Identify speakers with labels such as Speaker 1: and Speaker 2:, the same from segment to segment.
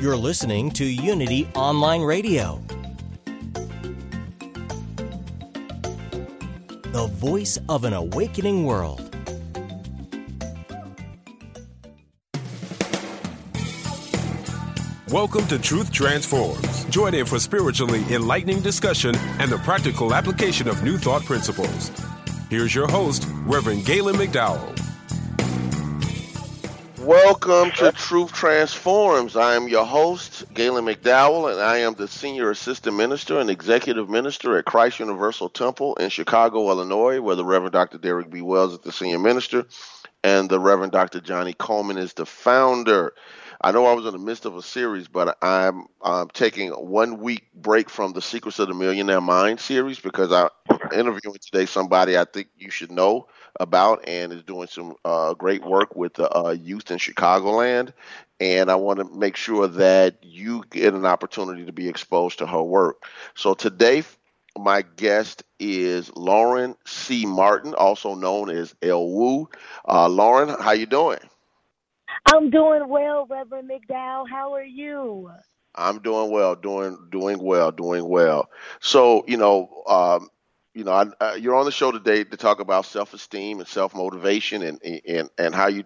Speaker 1: You're listening to Unity Online Radio, the voice of an awakening world.
Speaker 2: Welcome to Truth Transforms. Join in for spiritually enlightening discussion and the practical application of new thought principles. Here's your host, Reverend Galen McDowell.
Speaker 3: Welcome to Truth Transforms. I am your host, Galen McDowell, and I am the Senior Assistant Minister and Executive Minister at Christ Universal Temple in Chicago, Illinois, where the Reverend Dr. Derek B. Wells is the Senior Minister and the Reverend Dr. Johnnie Colemon is the founder. I know I was in the midst of a series, but I'm, I'm taking a one week break from the Secrets of the Millionaire Mind series because I'm interviewing today somebody I think you should know about and is doing some uh, great work with the uh, youth in Chicagoland. And I want to make sure that you get an opportunity to be exposed to her work. So today, my guest is Lauren C. Martin, also known as El Woo. Uh, Lauren, how you doing?
Speaker 4: I'm doing well, Reverend McDowell. How are you?
Speaker 3: I'm doing well, doing doing well, doing well. So you know, um, you know, I, you're on the show today to talk about self-esteem and self-motivation and and and how you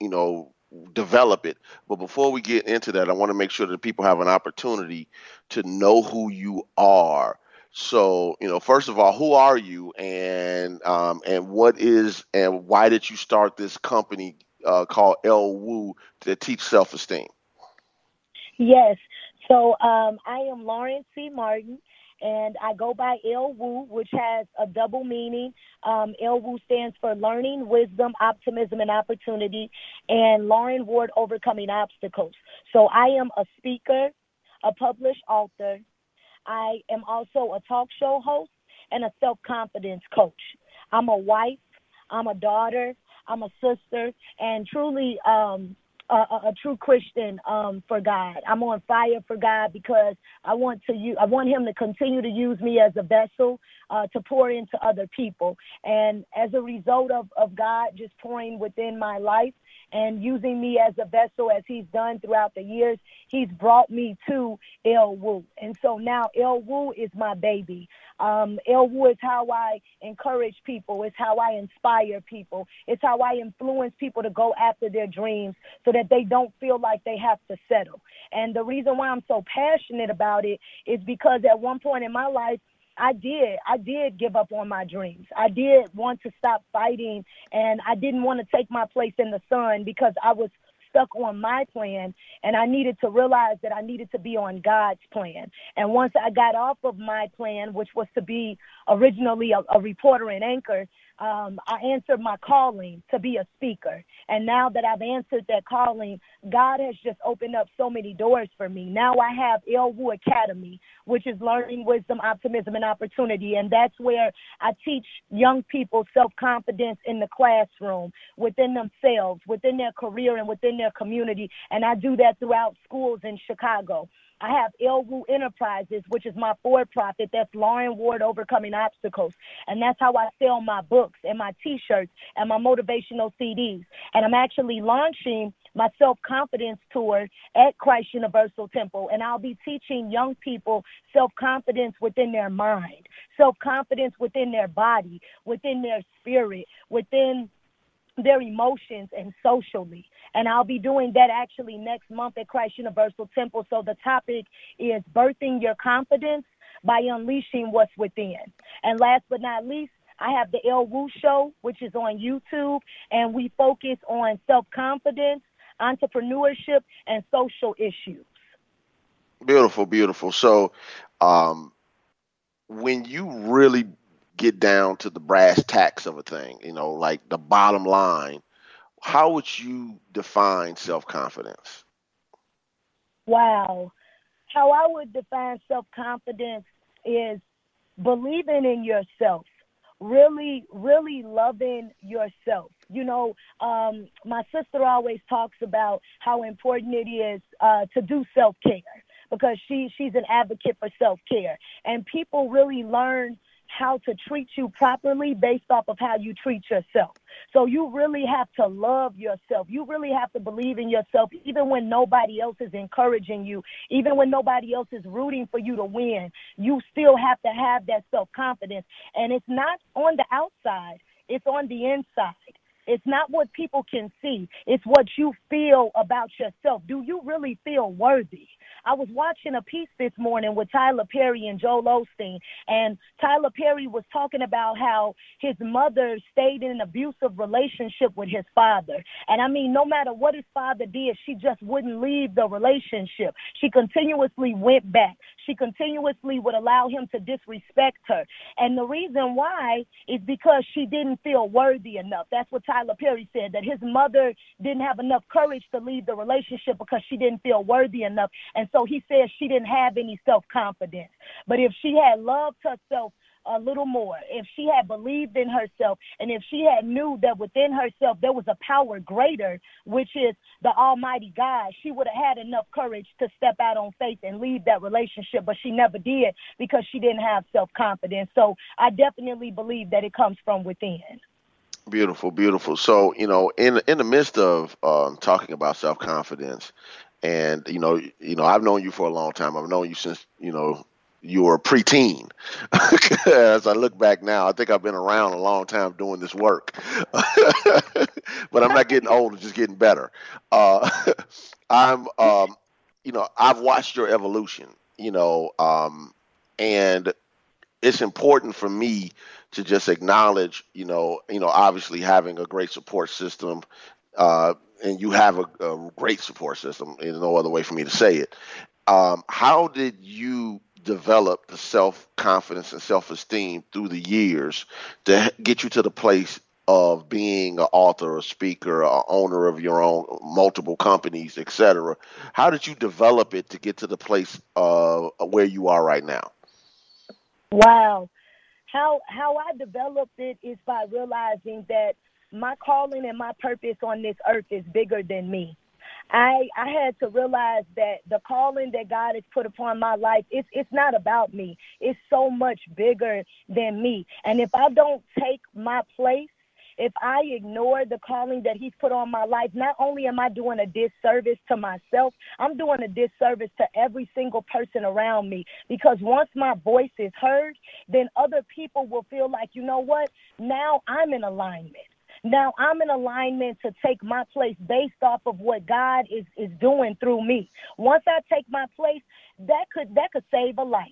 Speaker 3: you know develop it. But before we get into that, I want to make sure that people have an opportunity to know who you are. So, you know, first of all, who are you, and um, and what is and why did you start this company uh, called El Woo to teach self-esteem?
Speaker 4: Yes. So um, I am Lauren C. Martin and I go by El Woo, which has a double meaning. Um, El Woo stands for learning, wisdom, optimism, and opportunity, and Lauren Ward, overcoming obstacles. So I am a speaker, a published author. I am also a talk show host and a self confidence coach. I'm a wife, I'm a daughter, I'm a sister, and truly, um, a, a, true Christian um, for God. I'm on fire for God because I want to I want Him to continue to use me as a vessel uh, to pour into other people. And as a result of of God just pouring within my life and using me as a vessel as He's done throughout the years, He's brought me to El Woo. And so now El Woo is my baby. Um, El Woo is how I encourage people. It's how I inspire people. It's how I influence people to go after their dreams so that they don't feel like they have to settle. And the reason why I'm so passionate about it is because at one point in my life, I did. I did give up on my dreams. I did want to stop fighting and I didn't want to take my place in the sun because I was stuck on my plan and I needed to realize that I needed to be on God's plan. And once I got off of my plan, which was to be originally a, a reporter and anchor, um, I answered my calling to be a speaker. And now that I've answered that calling, God has just opened up so many doors for me. Now I have El Woo Academy, which is learning wisdom, optimism, and opportunity. And that's where I teach young people self confidence in the classroom, within themselves, within their career, and within their community. And I do that throughout schools in Chicago. I have Woo Enterprises, which is my for profit. That's Lauren Ward Overcoming Obstacles. And that's how I sell my books and my t shirts and my motivational CDs. And I'm actually launching my self confidence tour at Christ Universal Temple. And I'll be teaching young people self confidence within their mind, self confidence within their body, within their spirit, within their emotions and socially. And I'll be doing that actually next month at Christ Universal Temple. So the topic is birthing your confidence by unleashing what's within. And last but not least, I have the El Woo Show, which is on YouTube, and we focus on self confidence, entrepreneurship, and social issues.
Speaker 3: Beautiful, beautiful. So, um, when you really get down to the brass tacks of a thing, you know, like the bottom line, how would you define self confidence?
Speaker 4: Wow. How I would define self confidence is believing in yourself, really, really loving yourself. You know, um, my sister always talks about how important it is uh, to do self care because she she's an advocate for self care, and people really learn how to treat you properly based off of how you treat yourself. So you really have to love yourself. You really have to believe in yourself, even when nobody else is encouraging you, even when nobody else is rooting for you to win. You still have to have that self confidence. And it's not on the outside, it's on the inside. It's not what people can see. It's what you feel about yourself. Do you really feel worthy? I was watching a piece this morning with Tyler Perry and Joel Osteen, and Tyler Perry was talking about how his mother stayed in an abusive relationship with his father. And I mean, no matter what his father did, she just wouldn't leave the relationship. She continuously went back. She continuously would allow him to disrespect her. And the reason why is because she didn't feel worthy enough. That's what Tyler Perry said, that his mother didn't have enough courage to leave the relationship because she didn't feel worthy enough. And so he says she didn't have any self confidence. But if she had loved herself a little more, if she had believed in herself, and if she had knew that within herself there was a power greater, which is the Almighty God, she would have had enough courage to step out on faith and leave that relationship. But she never did because she didn't have self confidence. So I definitely believe that it comes from within.
Speaker 3: Beautiful, beautiful. So you know, in in the midst of um, talking about self confidence, and you know, you know, I've known you for a long time. I've known you since you know you were a preteen. As I look back now, I think I've been around a long time doing this work, but I'm not getting older, just getting better. Uh, I'm, um, you know, I've watched your evolution. You know, um, and it's important for me to just acknowledge, you know, you know, obviously having a great support system, uh, and you have a, a, great support system. There's no other way for me to say it. Um, how did you develop the self confidence and self esteem through the years to get you to the place of being an author, a speaker, a owner of your own multiple companies, etc. How did you develop it to get to the place uh, where you are right now?
Speaker 4: Wow, how how I developed it is by realizing that my calling and my purpose on this earth is bigger than me. I I had to realize that the calling that God has put upon my life it's it's not about me. It's so much bigger than me. And if I don't take my place if I ignore the calling that He's put on my life, not only am I doing a disservice to myself, I'm doing a disservice to every single person around me. Because once my voice is heard, then other people will feel like, you know what? Now I'm in alignment. Now I'm in alignment to take my place based off of what God is, is doing through me. Once I take my place, that could that could save a life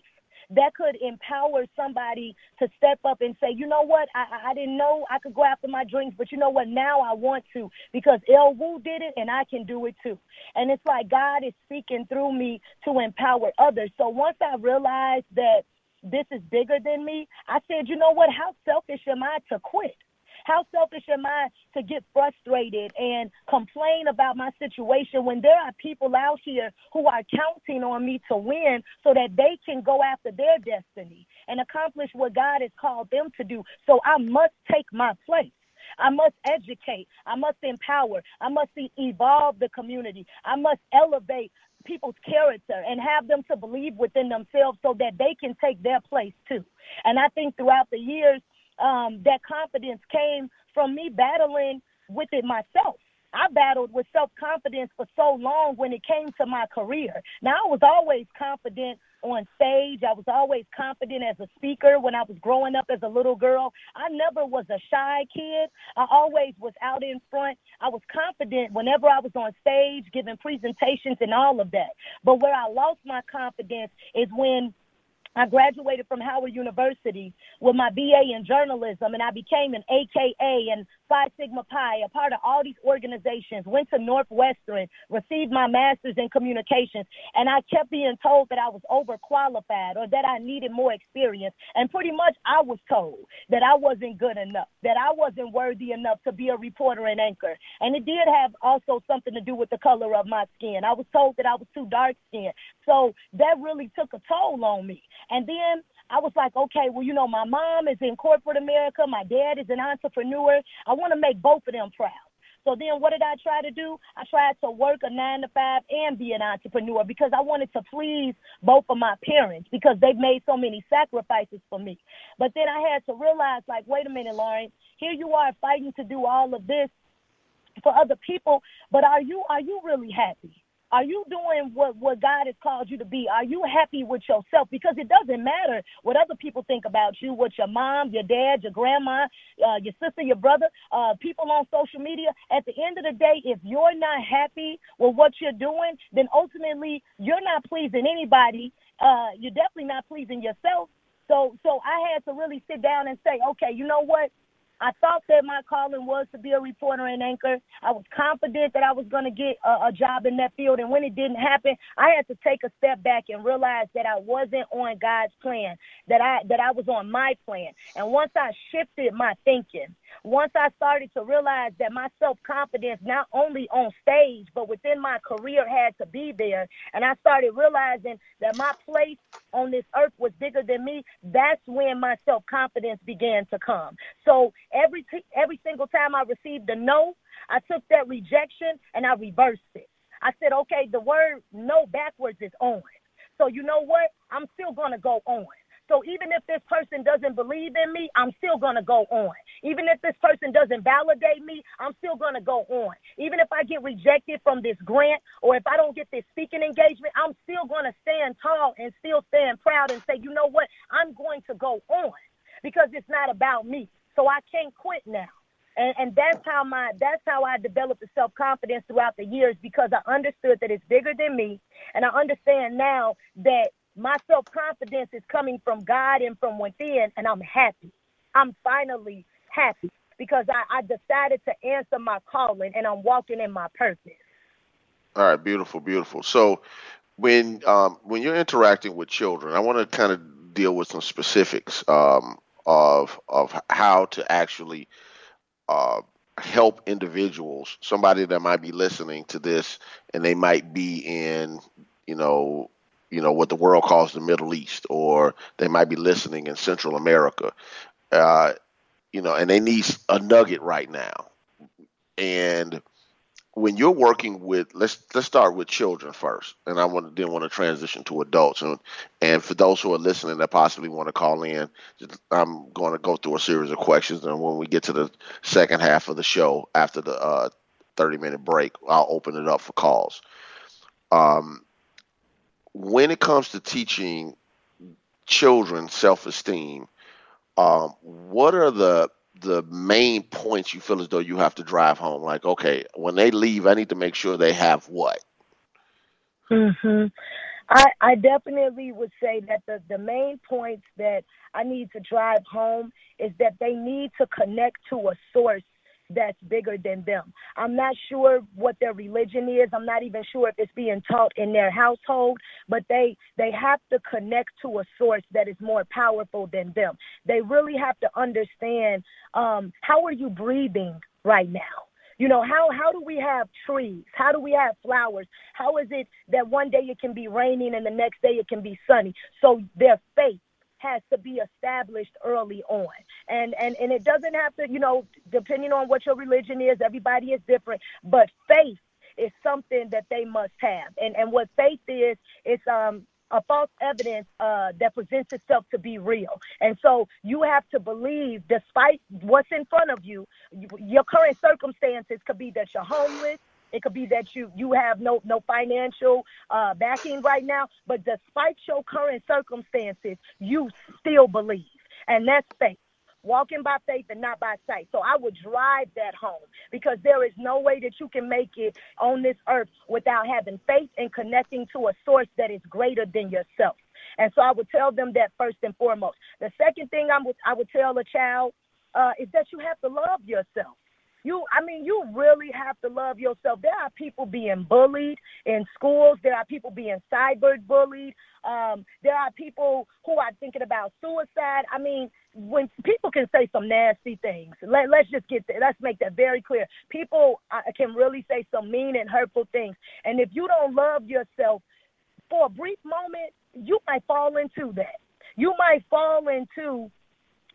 Speaker 4: that could empower somebody to step up and say, you know what, I, I didn't know I could go after my dreams, but you know what, now I want to because El Woo did it and I can do it too. And it's like God is speaking through me to empower others. So once I realized that this is bigger than me, I said, you know what, how selfish am I to quit? How selfish am I to get frustrated and complain about my situation when there are people out here who are counting on me to win so that they can go after their destiny and accomplish what God has called them to do? So I must take my place. I must educate. I must empower. I must evolve the community. I must elevate people's character and have them to believe within themselves so that they can take their place too. And I think throughout the years, um, that confidence came from me battling with it myself. I battled with self confidence for so long when it came to my career. Now, I was always confident on stage. I was always confident as a speaker when I was growing up as a little girl. I never was a shy kid. I always was out in front. I was confident whenever I was on stage, giving presentations and all of that. But where I lost my confidence is when I graduated from Howard University with my BA in journalism, and I became an AKA and Phi Sigma Pi, a part of all these organizations. Went to Northwestern, received my master's in communications, and I kept being told that I was overqualified or that I needed more experience. And pretty much, I was told that I wasn't good enough, that I wasn't worthy enough to be a reporter and anchor. And it did have also something to do with the color of my skin. I was told that I was too dark skinned, so that really took a toll on me. And then I was like, okay, well, you know, my mom is in corporate America, my dad is an entrepreneur. I want to make both of them proud. So then what did I try to do? I tried to work a nine to five and be an entrepreneur because I wanted to please both of my parents because they've made so many sacrifices for me. But then I had to realize, like, wait a minute, Lauren, here you are fighting to do all of this for other people, but are you are you really happy? Are you doing what, what God has called you to be? Are you happy with yourself? Because it doesn't matter what other people think about you, what your mom, your dad, your grandma, uh, your sister, your brother, uh, people on social media. At the end of the day, if you're not happy with what you're doing, then ultimately you're not pleasing anybody. Uh, you're definitely not pleasing yourself. So, so I had to really sit down and say, okay, you know what? I thought that my calling was to be a reporter and anchor. I was confident that I was going to get a, a job in that field. And when it didn't happen, I had to take a step back and realize that I wasn't on God's plan, that I, that I was on my plan. And once I shifted my thinking, once I started to realize that my self confidence, not only on stage, but within my career, had to be there, and I started realizing that my place on this earth was bigger than me, that's when my self confidence began to come. So every t- every single time I received a no, I took that rejection and I reversed it. I said, okay, the word no backwards is on. So you know what? I'm still gonna go on. So even if this person doesn't believe in me, I'm still going to go on. Even if this person doesn't validate me, I'm still going to go on. Even if I get rejected from this grant or if I don't get this speaking engagement, I'm still going to stand tall and still stand proud and say, you know what? I'm going to go on because it's not about me. So I can't quit now. And, and that's how my that's how I developed the self confidence throughout the years because I understood that it's bigger than me, and I understand now that my self confidence is coming from God and from within, and I'm happy. I'm finally happy because I, I decided to answer my calling and I'm walking in my purpose.
Speaker 3: All right, beautiful, beautiful. So when um, when you're interacting with children, I want to kind of deal with some specifics um, of of how to actually uh, help individuals. Somebody that might be listening to this and they might be in you know you know what the world calls the Middle East, or they might be listening in Central America, uh, you know, and they need a nugget right now. And when you're working with let's let's start with children first, and I want to then want to transition to adults. And and for those who are listening that possibly want to call in, I'm going to go through a series of questions, and when we get to the second half of the show after the uh, 30 minute break, I'll open it up for calls. Um, when it comes to teaching children self-esteem, um, what are the the main points you feel as though you have to drive home? Like, okay, when they leave, I need to make sure they have what?
Speaker 4: Mhm. I I definitely would say that the the main points that I need to drive home is that they need to connect to a source that's bigger than them. I'm not sure what their religion is. I'm not even sure if it's being taught in their household, but they they have to connect to a source that is more powerful than them. They really have to understand um, how are you breathing right now? You know, how how do we have trees? How do we have flowers? How is it that one day it can be raining and the next day it can be sunny? So their faith has to be established early on. And and and it doesn't have to, you know, depending on what your religion is, everybody is different, but faith is something that they must have. And and what faith is, it's um a false evidence uh, that presents itself to be real. And so you have to believe, despite what's in front of you, you your current circumstances could be that you're homeless. It could be that you you have no no financial uh, backing right now, but despite your current circumstances, you still believe, and that's faith walking by faith and not by sight. So I would drive that home because there is no way that you can make it on this earth without having faith and connecting to a source that is greater than yourself. And so I would tell them that first and foremost. The second thing I would I would tell a child uh, is that you have to love yourself. You, I mean, you really have to love yourself. There are people being bullied in schools. There are people being cyber bullied. Um, there are people who are thinking about suicide. I mean, when people can say some nasty things, let, let's just get there. Let's make that very clear. People uh, can really say some mean and hurtful things. And if you don't love yourself for a brief moment, you might fall into that. You might fall into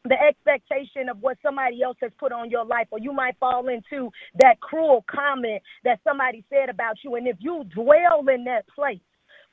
Speaker 4: the expectation of what somebody else has put on your life, or you might fall into that cruel comment that somebody said about you. And if you dwell in that place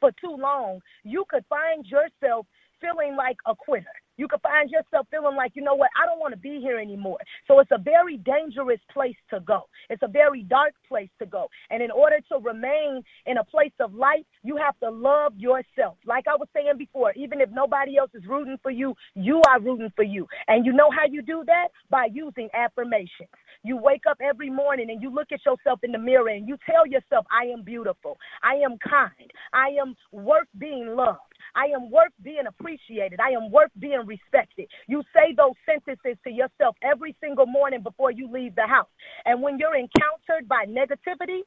Speaker 4: for too long, you could find yourself feeling like a quitter. You could find yourself feeling like, you know what, I don't want to be here anymore. So it's a very dangerous place to go. It's a very dark place to go. And in order to remain in a place of light, you have to love yourself. Like I was saying before, even if nobody else is rooting for you, you are rooting for you. And you know how you do that? By using affirmations. You wake up every morning and you look at yourself in the mirror and you tell yourself, I am beautiful. I am kind. I am worth being loved. I am worth being appreciated. I am worth being respected. You say those sentences to yourself every single morning before you leave the house. And when you're encountered by negativity,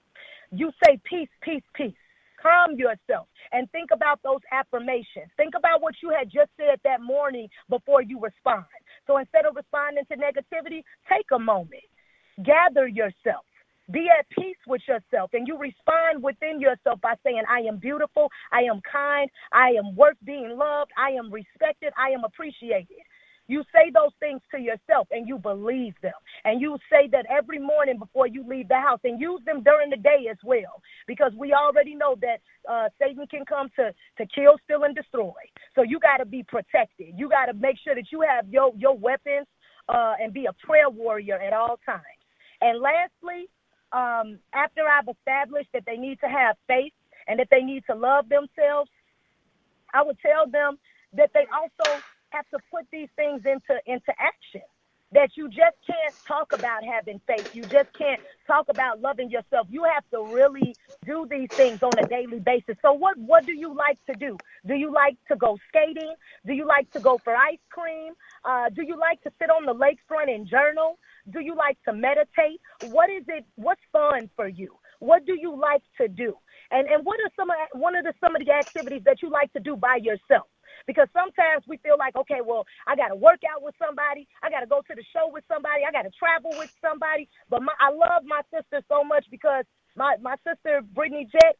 Speaker 4: you say peace, peace, peace. Calm yourself and think about those affirmations. Think about what you had just said that morning before you respond. So instead of responding to negativity, take a moment, gather yourself, be at peace with yourself and you respond within yourself by saying, I am beautiful, I am kind, I am worth being loved, I am respected, I am appreciated. You say those things to yourself and you believe them. And you say that every morning before you leave the house and use them during the day as well. Because we already know that uh, Satan can come to, to kill, steal, and destroy. So you got to be protected. You got to make sure that you have your, your weapons uh, and be a prayer warrior at all times. And lastly, um, after I've established that they need to have faith and that they need to love themselves, I would tell them that they also have to put these things into into action. That you just can't talk about having faith. You just can't talk about loving yourself. You have to really do these things on a daily basis. So what what do you like to do? Do you like to go skating? Do you like to go for ice cream? Uh, do you like to sit on the lakefront and journal? Do you like to meditate? What is it? What's fun for you? What do you like to do? And and what are some of one of the some of the activities that you like to do by yourself? Because sometimes we feel like, okay, well, I got to work out with somebody, I got to go to the show with somebody, I got to travel with somebody. But my, I love my sister so much because my my sister Brittany Jet,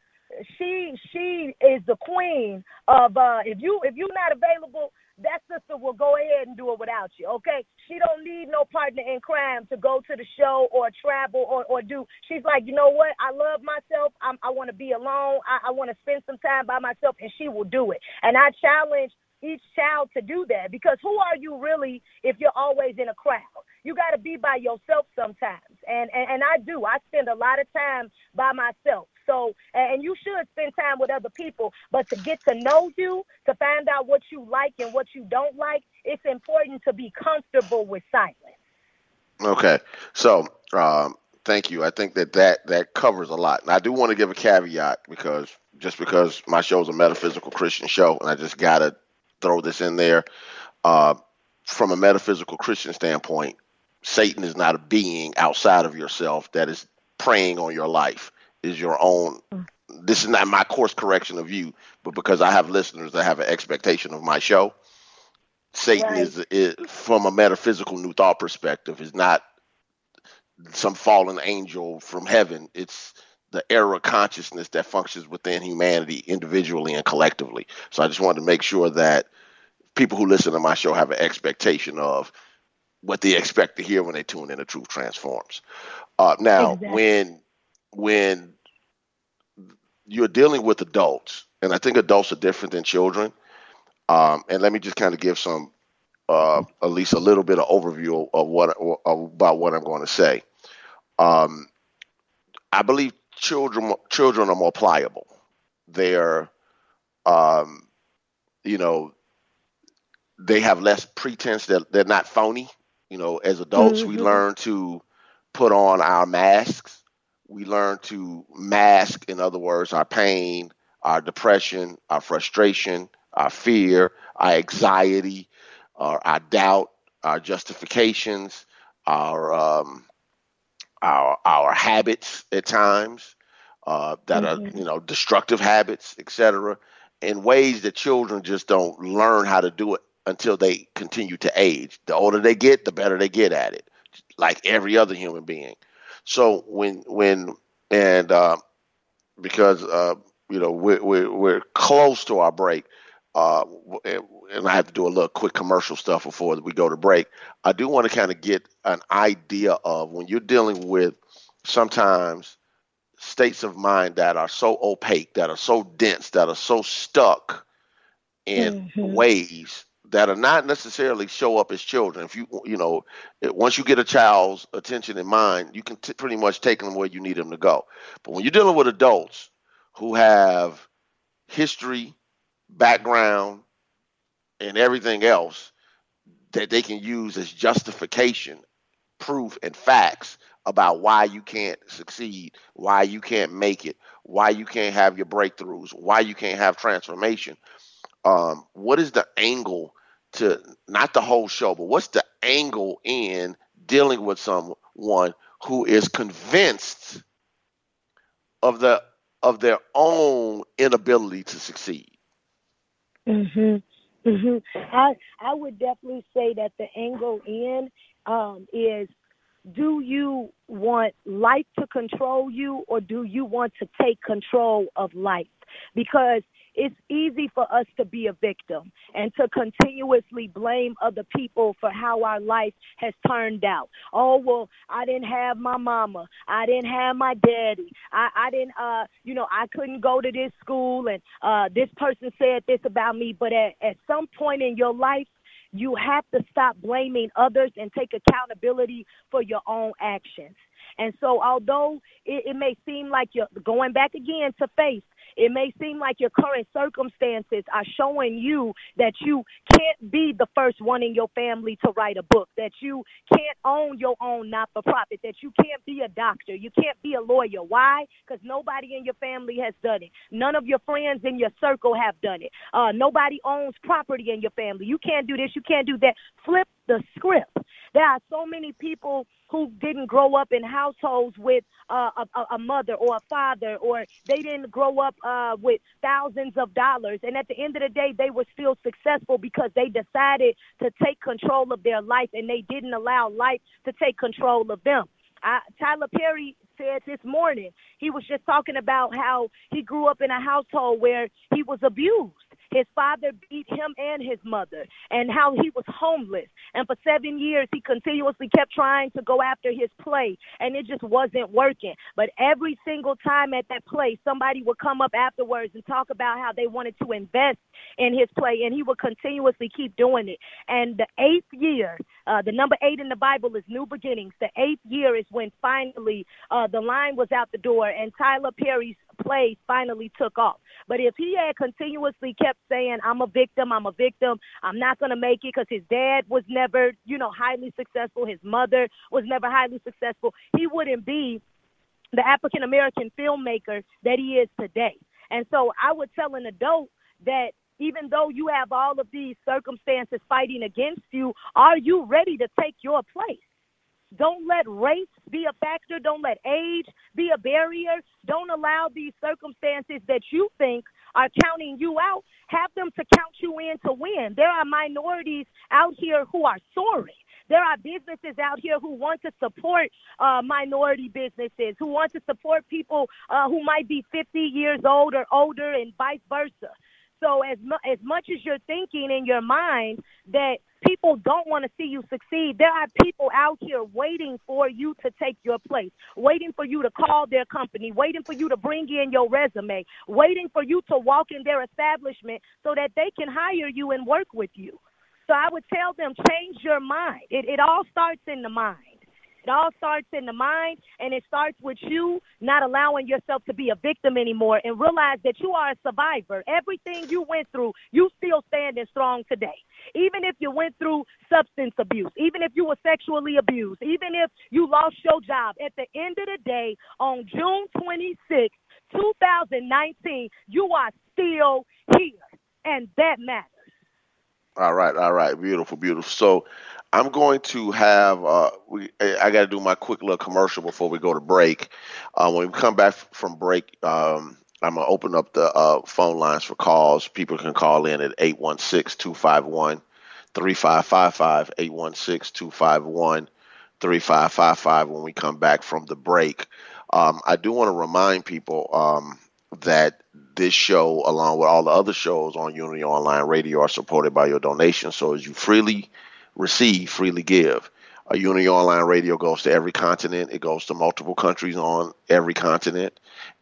Speaker 4: she she is the queen of uh if you if you're not available that sister will go ahead and do it without you, okay? She don't need no partner in crime to go to the show or travel or, or do. She's like, you know what? I love myself. I'm, I want to be alone. I, I want to spend some time by myself, and she will do it. And I challenge each child to do that because who are you really if you're always in a crowd? You got to be by yourself sometimes. And, and and I do. I spend a lot of time by myself. So, and you should spend time with other people, but to get to know you, to find out what you like and what you don't like, it's important to be comfortable with silence.
Speaker 3: Okay. So, um, thank you. I think that, that that covers a lot. And I do want to give a caveat because just because my show is a metaphysical Christian show, and I just got to throw this in there. Uh, from a metaphysical Christian standpoint, Satan is not a being outside of yourself that is preying on your life. Is your own. Mm. This is not my course correction of you, but because I have listeners that have an expectation of my show, Satan
Speaker 4: Right.
Speaker 3: is, is from a metaphysical new thought perspective is not some fallen angel from heaven. It's the error consciousness that functions within humanity individually and collectively. So I just wanted to make sure that people who listen to my show have an expectation of what they expect to hear when they tune in to Truth Transforms. Uh, now,
Speaker 4: Exactly.
Speaker 3: when when you're dealing with adults and I think adults are different than children. Um, and let me just kind of give some, uh, at least a little bit of overview of what about what I'm going to say. Um, I believe children children are more pliable. They're, um, you know, they have less pretense. That they're, not phony. You know, as adults, mm-hmm. we learn to put on our masks. We learn to mask, in other words, our pain, our depression, our frustration, our fear, our anxiety, our, our doubt, our justifications, our um, our our habits at times uh, that mm-hmm. are you know destructive habits, etc. In ways that children just don't learn how to do it until they continue to age. The older they get, the better they get at it, like every other human being. So when when and uh, because uh, you know we're, we're, we're close to our break, uh, and I have to do a little quick commercial stuff before we go to break. I do want to kind of get an idea of when you're dealing with sometimes states of mind that are so opaque, that are so dense, that are so stuck in mm-hmm. ways that are not necessarily show up as children. If you you know, once you get a child's attention in mind, you can t- pretty much take them where you need them to go. But when you're dealing with adults who have history, background, and everything else that they can use as justification, proof, and facts about why you can't succeed, why you can't make it, why you can't have your breakthroughs, why you can't have transformation. Um, what is the angle to not the whole show, but what's the angle in dealing with someone who is convinced of the of their own inability to succeed?
Speaker 4: Mhm. Mhm. I I would definitely say that the angle in um, is do you want life to control you or do you want to take control of life? Because it's easy for us to be a victim and to continuously blame other people for how our life has turned out. Oh, well, I didn't have my mama. I didn't have my daddy. I, I didn't, uh, you know, I couldn't go to this school and uh, this person said this about me. But at, at some point in your life, you have to stop blaming others and take accountability for your own actions. And so, although it, it may seem like you're going back again to faith, it may seem like your current circumstances are showing you that you can't be the first one in your family to write a book, that you can't own your own not for profit, that you can't be a doctor, you can't be a lawyer. Why? Because nobody in your family has done it. None of your friends in your circle have done it. Uh, nobody owns property in your family. You can't do this, you can't do that. Flip the script. There are so many people who didn't grow up in households with uh, a, a mother or a father, or they didn't grow up uh, with thousands of dollars. And at the end of the day, they were still successful because they decided to take control of their life and they didn't allow life to take control of them. I, Tyler Perry said this morning, he was just talking about how he grew up in a household where he was abused. His father beat him and his mother, and how he was homeless. And for seven years, he continuously kept trying to go after his play, and it just wasn't working. But every single time at that place, somebody would come up afterwards and talk about how they wanted to invest in his play, and he would continuously keep doing it. And the eighth year, uh, the number eight in the Bible is new beginnings. The eighth year is when finally uh, the line was out the door, and Tyler Perry's play finally took off. But if he had continuously kept saying, I'm a victim, I'm a victim, I'm not going to make it because his dad was never, you know, highly successful, his mother was never highly successful, he wouldn't be the African American filmmaker that he is today. And so I would tell an adult that even though you have all of these circumstances fighting against you, are you ready to take your place? Don't let race be a factor. Don't let age be a barrier. Don't allow these circumstances that you think are counting you out, have them to count you in to win. There are minorities out here who are soaring. There are businesses out here who want to support uh, minority businesses, who want to support people uh, who might be 50 years old or older, and vice versa. So as mu- as much as you're thinking in your mind that people don't want to see you succeed, there are people out here waiting for you to take your place, waiting for you to call their company, waiting for you to bring in your resume, waiting for you to walk in their establishment so that they can hire you and work with you. So I would tell them change your mind. It it all starts in the mind. It all starts in the mind, and it starts with you not allowing yourself to be a victim anymore and realize that you are a survivor. Everything you went through, you still standing strong today. Even if you went through substance abuse, even if you were sexually abused, even if you lost your job, at the end of the day, on June 26, 2019, you are still here, and that matters.
Speaker 3: All right, all right, beautiful, beautiful. So I'm going to have uh, we. I got to do my quick little commercial before we go to break. Uh, when we come back from break, um, I'm gonna open up the uh, phone lines for calls. People can call in at 816-251-3555, 816-251-3555 when we come back from the break. Um, I do want to remind people um, that this show, along with all the other shows on Unity Online Radio, are supported by your donations. So as you freely receive, freely give. A Unity Online Radio goes to every continent. It goes to multiple countries on every continent.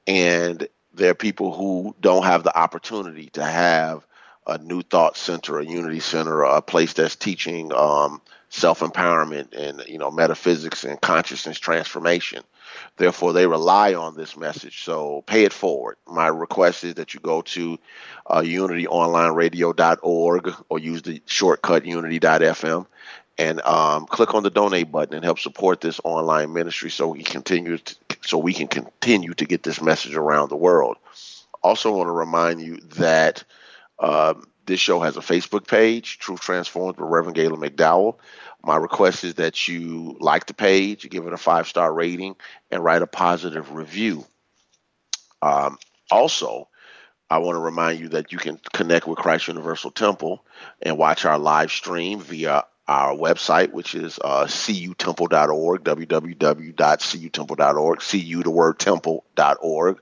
Speaker 3: And there are people who don't have the opportunity to have a New Thought Center, a Unity Center, a place that's teaching um, self empowerment and you know metaphysics and consciousness transformation. Therefore, they rely on this message. So pay it forward. My request is that you go to uh, unityonlineradio.org or use the shortcut unity.fm and um, click on the donate button and help support this online ministry so we continue to, so we can continue to get this message around the world. Also, want to remind you that um, this show has a Facebook page, Truth Transformed with Reverend Galen McDowell. My request is that you like the page, give it a five star rating, and write a positive review. Um, also, I want to remind you that you can connect with Christ Universal Temple and watch our live stream via our website, which is uh, cutemple.org, www.cutemple.org, cu the word temple.org.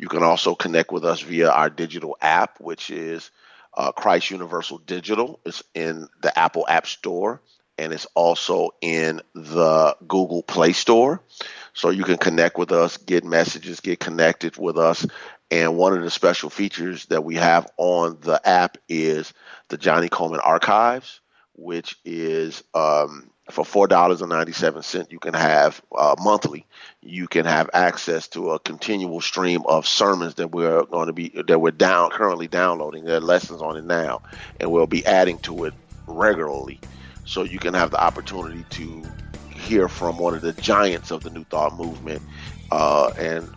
Speaker 3: You can also connect with us via our digital app, which is uh, Christ Universal Digital. It's in the Apple App Store and it's also in the Google Play Store. So you can connect with us, get messages, get connected with us. And one of the special features that we have on the app is the Johnnie Colemon Archives, which is um, for four dollars and ninety seven cent. You can have uh, monthly. You can have access to a continual stream of sermons that we're going to be that we're down currently downloading. There are lessons on it now, and we'll be adding to it regularly so you can have the opportunity to hear from one of the giants of the New Thought movement. Uh, and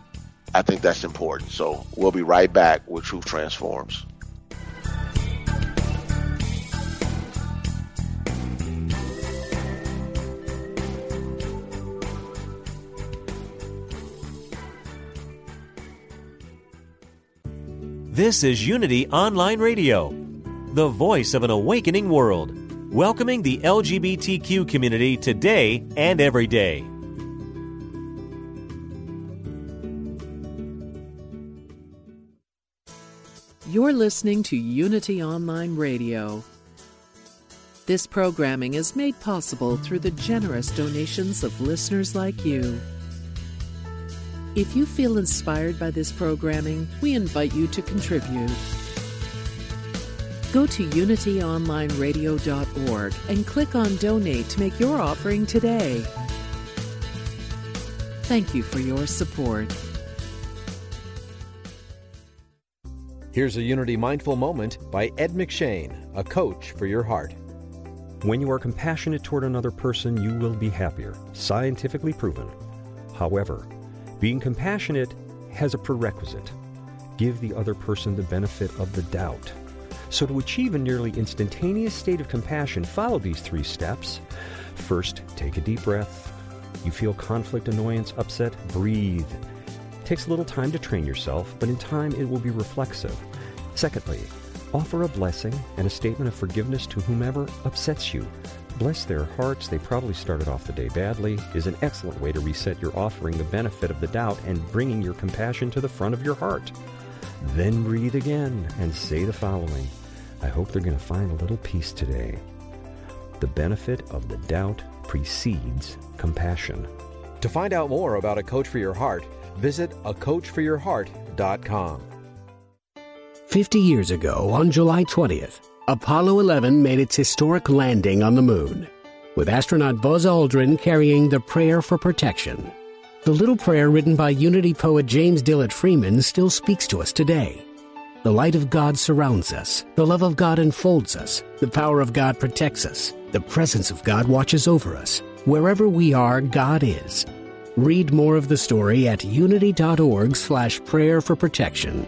Speaker 3: I think that's important. So we'll be right back with Truth Transforms.
Speaker 1: This is Unity Online Radio, the voice of an awakening world welcoming the LGBTQ community today and every day.
Speaker 5: You're listening to Unity Online Radio. This programming is made possible through the generous donations of listeners like you. If you feel inspired by this programming, we invite you to contribute. Go to unityonlineradio.org and click on Donate to make your offering today. Thank you for your support.
Speaker 6: Here's a Unity Mindful Moment by Ed McShane, a coach for your heart.
Speaker 7: When you are compassionate toward another person, you will be happier, scientifically proven. However, being compassionate has a prerequisite give the other person the benefit of the doubt. So, to achieve a nearly instantaneous state of compassion, follow these three steps. First, take a deep breath. You feel conflict, annoyance, upset, breathe. It takes a little time to train yourself, but in time it will be reflexive. Secondly, offer a blessing and a statement of forgiveness to whomever upsets you. Bless their hearts, they probably started off the day badly, is an excellent way to reset your offering the benefit of the doubt and bringing your compassion to the front of your heart. Then breathe again and say the following I hope they're going to find a little peace today. The benefit of the doubt precedes compassion.
Speaker 6: To find out more about A Coach for Your Heart, visit acoachforyourheart.com.
Speaker 8: 50 years ago, on July 20th, Apollo 11 made its historic landing on the moon, with astronaut Buzz Aldrin carrying the Prayer for Protection. The little prayer written by Unity poet James Dillet Freeman still speaks to us today. The light of God surrounds us, the love of God enfolds us, the power of God protects us, the presence of God watches over us. Wherever we are, God is. Read more of the story at unity.org slash prayer for protection.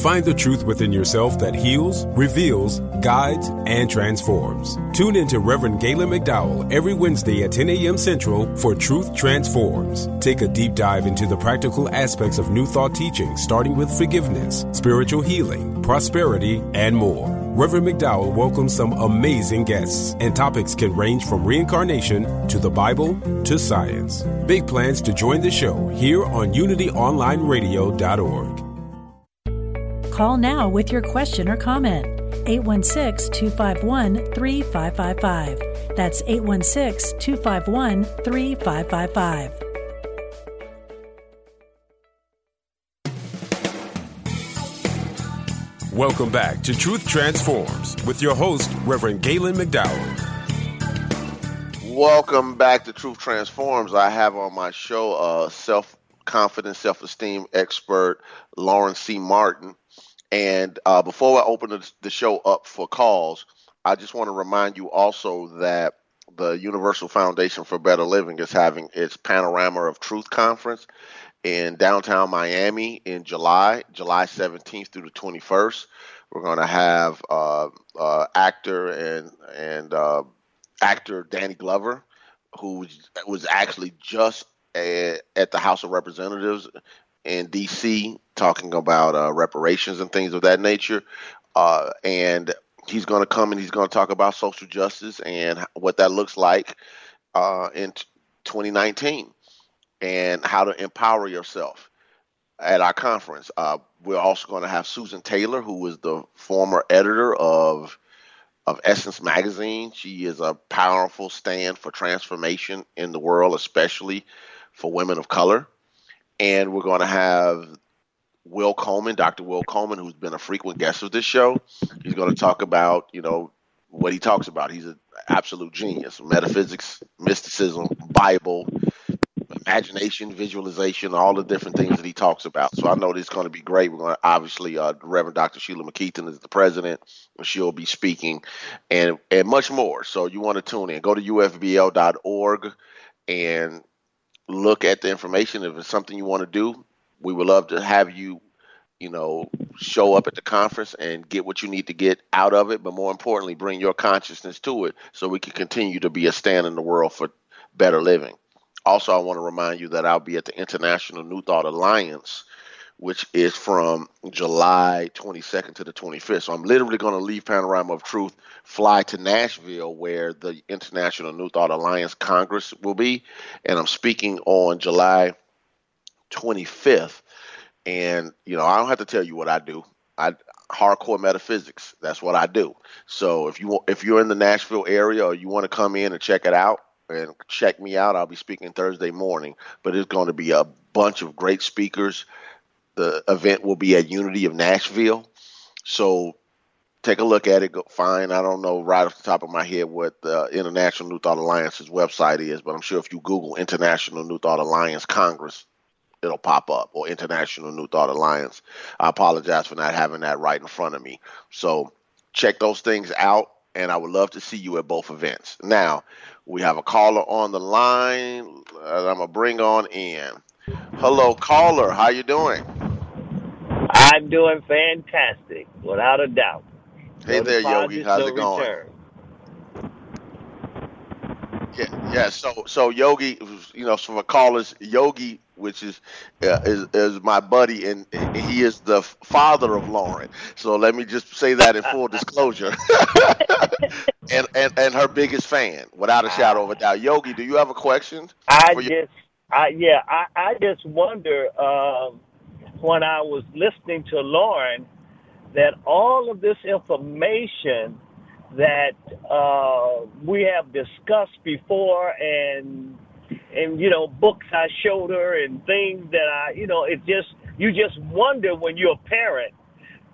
Speaker 2: Find the truth within yourself that heals, reveals, guides, and transforms. Tune in to Reverend Galen McDowell every Wednesday at 10 a.m. Central for Truth Transforms. Take a deep dive into the practical aspects of New Thought teaching, starting with forgiveness, spiritual healing, prosperity, and more. Reverend McDowell welcomes some amazing guests, and topics can range from reincarnation to the Bible to science. Big plans to join the show here on UnityOnlineRadio.org.
Speaker 9: Call now with your question or comment. 816 251 3555. That's 816 251 3555.
Speaker 2: Welcome back to Truth Transforms with your host, Reverend Galen McDowell.
Speaker 3: Welcome back to Truth Transforms. I have on my show uh, self confidence, self esteem expert Lauren C. Martin. And uh, before I open the, show up for calls, I just want to remind you also that the Universal Foundation for Better Living is having its Panorama of Truth conference in downtown Miami in July, July 17th through the 21st. We're going to have uh, uh, actor and and uh, actor Danny Glover, who was actually just at the House of Representatives in D.C. talking about uh, reparations and things of that nature, uh, and he's going to come and he's going to talk about social justice and what that looks like uh, in t- 2019 and how to empower yourself at our conference. Uh, we're also going to have Susan Taylor, who was the former editor of of Essence magazine. She is a powerful stand for transformation in the world, especially for women of color. And we're going to have Will Coleman, Dr. Will Coleman, who's been a frequent guest of this show. He's going to talk about, you know, what he talks about. He's an absolute genius metaphysics, mysticism, Bible, imagination, visualization, all the different things that he talks about. So I know this is going to be great. We're going to obviously, uh, Reverend Dr. Sheila McKeithen is the president. and She'll be speaking, and and much more. So you want to tune in. Go to ufbl.org and look at the information. If it's something you want to do, we would love to have you. You know, show up at the conference and get what you need to get out of it, but more importantly, bring your consciousness to it so we can continue to be a stand in the world for better living. Also, I want to remind you that I'll be at the International New Thought Alliance, which is from July 22nd to the 25th. So I'm literally going to leave Panorama of Truth, fly to Nashville, where the International New Thought Alliance Congress will be, and I'm speaking on July 25th. And you know, I don't have to tell you what I do. I hardcore metaphysics. That's what I do. So if you if you're in the Nashville area or you want to come in and check it out, and check me out. I'll be speaking Thursday morning, but it's going to be a bunch of great speakers. The event will be at Unity of Nashville. So take a look at it. Go, fine. I don't know right off the top of my head what the International New Thought Alliance's website is, but I'm sure if you Google International New Thought Alliance Congress, it'll pop up or International New Thought Alliance. I apologize for not having that right in front of me. So check those things out, and I would love to see you at both events. Now, we have a caller on the line I'm gonna bring on in. Hello, caller. How you doing?
Speaker 10: I'm doing fantastic, without a doubt.
Speaker 3: Hey
Speaker 10: No
Speaker 3: there, Yogi.
Speaker 10: deposits,
Speaker 3: How's
Speaker 10: no
Speaker 3: it going?
Speaker 10: return.
Speaker 3: Yeah, yeah. So, so Yogi, you know, so for callers, Yogi, which is uh, is is my buddy, and, he is the father of Lauren. So let me just say that in full disclosure, and, and and her biggest fan, without a shadow of a doubt. Yogi, do you have a question?
Speaker 10: I
Speaker 3: for
Speaker 10: just, I yeah, I, I just wonder um, when I was listening to Lauren that all of this information that uh, we have discussed before and and you know books I showed her and things that I you know it just you just wonder when you're a parent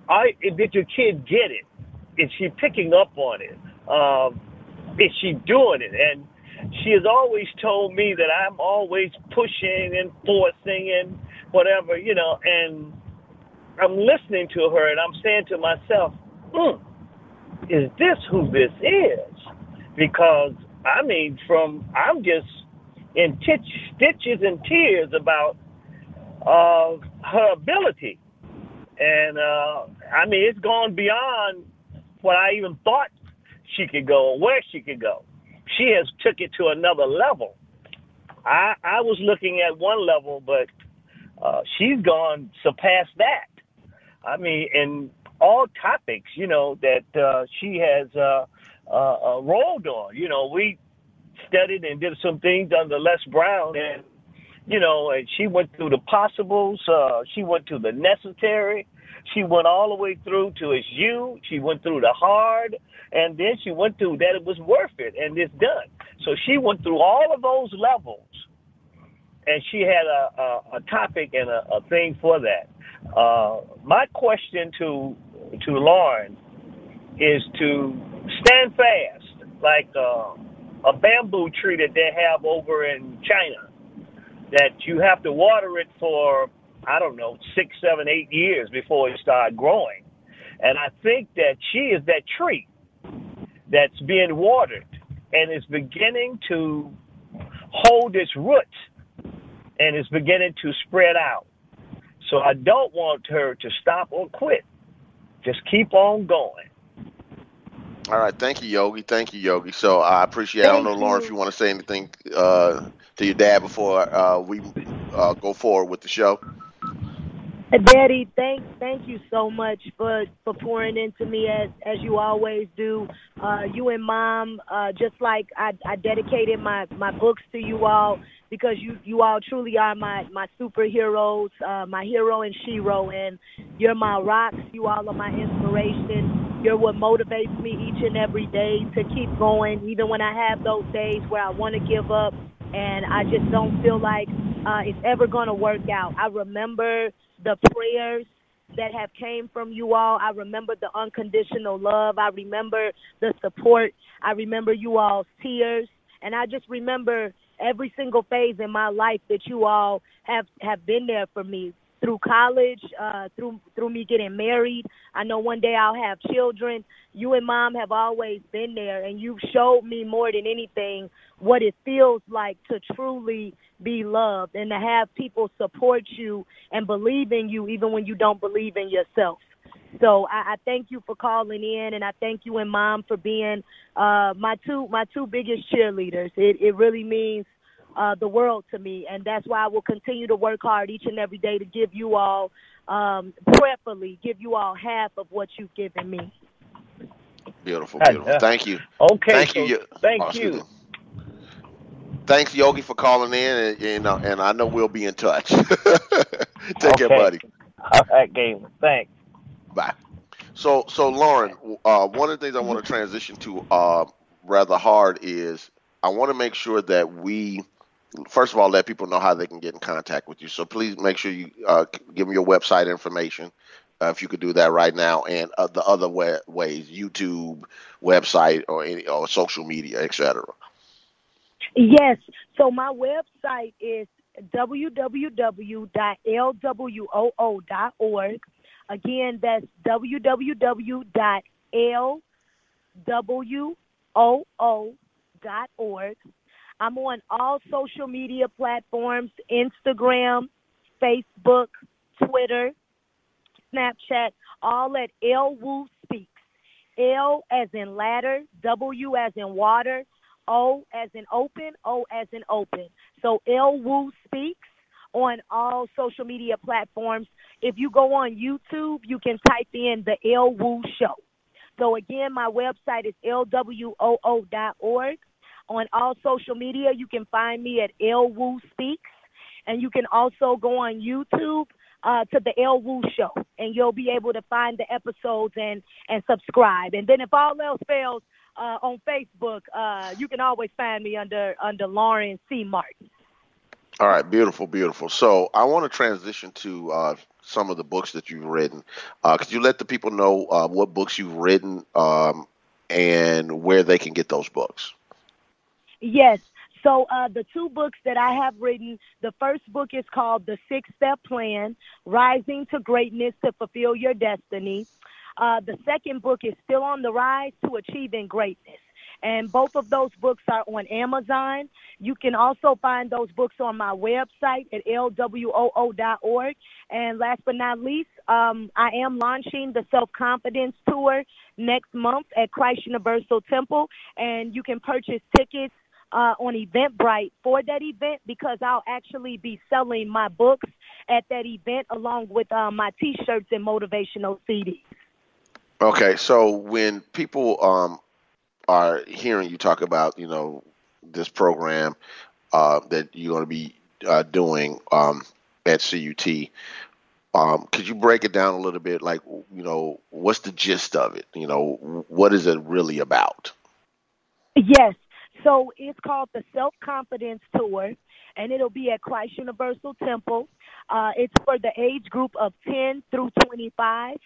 Speaker 10: I did your kid get it? Is she picking up on it? Um, is she doing it? And she has always told me that I'm always pushing and forcing and whatever you know and I'm listening to her and I'm saying to myself hmm is this who this is? Because I mean, from I'm just in titch, stitches and tears about uh, her ability, and uh, I mean, it's gone beyond what I even thought she could go or where she could go. She has took it to another level. I I was looking at one level, but uh, she's gone surpassed that. I mean, in all topics, you know, that uh, she has uh, uh, uh, rolled on. You know, we studied and did some things under Les Brown, and you know, and she went through the possibles. Uh, she went to the necessary. She went all the way through to it's you. She went through the hard, and then she went through that it was worth it and it's done. So she went through all of those levels, and she had a, a, a topic and a, a thing for that. Uh, my question to to Lauren is to stand fast, like uh, a bamboo tree that they have over in China. That you have to water it for I don't know six, seven, eight years before it start growing. And I think that she is that tree that's being watered and is beginning to hold its roots and is beginning to spread out. So I don't want her to stop or quit. Just keep on going.
Speaker 3: All right, thank you, Yogi. Thank you, Yogi. So I appreciate. I don't know,
Speaker 4: Thank
Speaker 3: Lauren, if you want to say anything uh, to your dad before uh, we uh, go forward with the show.
Speaker 4: Daddy, thank thank you so much for for pouring into me as as you always do. Uh, you and mom, uh, just like I, I dedicated my my books to you all because you you all truly are my my superheroes, uh, my hero and shero, and you're my rocks. You all are my inspiration. You're what motivates me each and every day to keep going, even when I have those days where I want to give up and I just don't feel like uh, it's ever going to work out. I remember the prayers that have came from you all. I remember the unconditional love. I remember the support. I remember you all's tears, and I just remember every single phase in my life that you all have have been there for me through college, uh, through through me getting married. I know one day I'll have children. You and mom have always been there, and you've showed me more than anything what it feels like to truly be loved and to have people support you and believe in you even when you don't believe in yourself. So I, I thank you for calling in, and I thank you and mom for being uh, my two my two biggest cheerleaders. It it really means uh, the world to me, and that's why I will continue to work hard each and every day to give you all, um, prayerfully, give you all half of what you've given me.
Speaker 3: Beautiful, beautiful. Thank you.
Speaker 10: Okay,
Speaker 3: Thank
Speaker 10: so
Speaker 3: you.
Speaker 10: Thank
Speaker 3: oh,
Speaker 10: you.
Speaker 3: Thanks, Yogi, for calling in, and you know, and I know we'll be in touch. Take care,
Speaker 10: Okay.
Speaker 3: buddy.
Speaker 10: All right, Galen. Thanks.
Speaker 3: Bye. So, so Lauren, uh, one of the things I want to transition to uh, rather hard is I want to make sure that we, first of all, let people know how they can get in contact with you. So please make sure you uh, give them your website information, uh, if you could do that right now, and uh, the other wa- ways, YouTube, website, or any or social media, etc.
Speaker 4: Yes. So my website is www.lwoo.org. Again, that's www.lwoo.org. I'm on all social media platforms Instagram, Facebook, Twitter, Snapchat, all at El Woo Speaks. L as in ladder, W as in water, O as in open, O as in open. So El Woo Speaks on all social media platforms. If you go on YouTube, you can type in the El Woo Show. So again, my website is lwoo.org. On all social media, you can find me at El Woo Speaks, and you can also go on YouTube uh, to the El Woo Show, and you'll be able to find the episodes and and subscribe. And then if all else fails, uh, on Facebook, uh, you can always find me under under Lauren C. Martin.
Speaker 3: All right, beautiful, beautiful. So I want to transition to uh, some of the books that you've written. Uh, could you let the people know uh, what books you've written um, and where they can get those books?
Speaker 4: Yes. So uh, the two books that I have written, the first book is called The Six Step Plan: Rising to Greatness to Fulfill Your Destiny. Uh, the second book is Still on the Rise to Achieving Greatness. And both of those books are on Amazon. You can also find those books on my website at lwoo.org. And last but not least, um, I am launching the Self Confidence Tour next month at Christ Universal Temple. And you can purchase tickets uh, on Eventbrite for that event because I'll actually be selling my books at that event along with uh, my T-shirts and motivational CDs.
Speaker 3: Okay, so when people um, are hearing you talk about, you know, this program uh, that you're going to be uh, doing um, at CUT, um, could you break it down a little bit? Like, you know, what's the gist of it? You know, what is it really about?
Speaker 4: Yes. So it's called the Self Confidence Tour, and it'll be at Christ Universal Temple. Uh, it's for the age group of 10 through 25.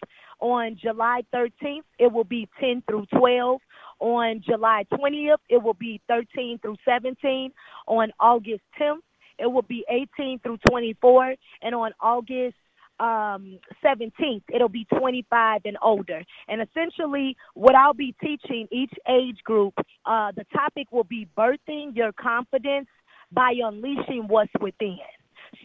Speaker 4: On July 13th, it will be 10 through 12. On July 20th, it will be 13 through 17. On August 10th, it will be 18 through 24. And on August um, 17th, it'll be 25 and older. And essentially, what I'll be teaching each age group, uh, the topic will be birthing your confidence by unleashing what's within.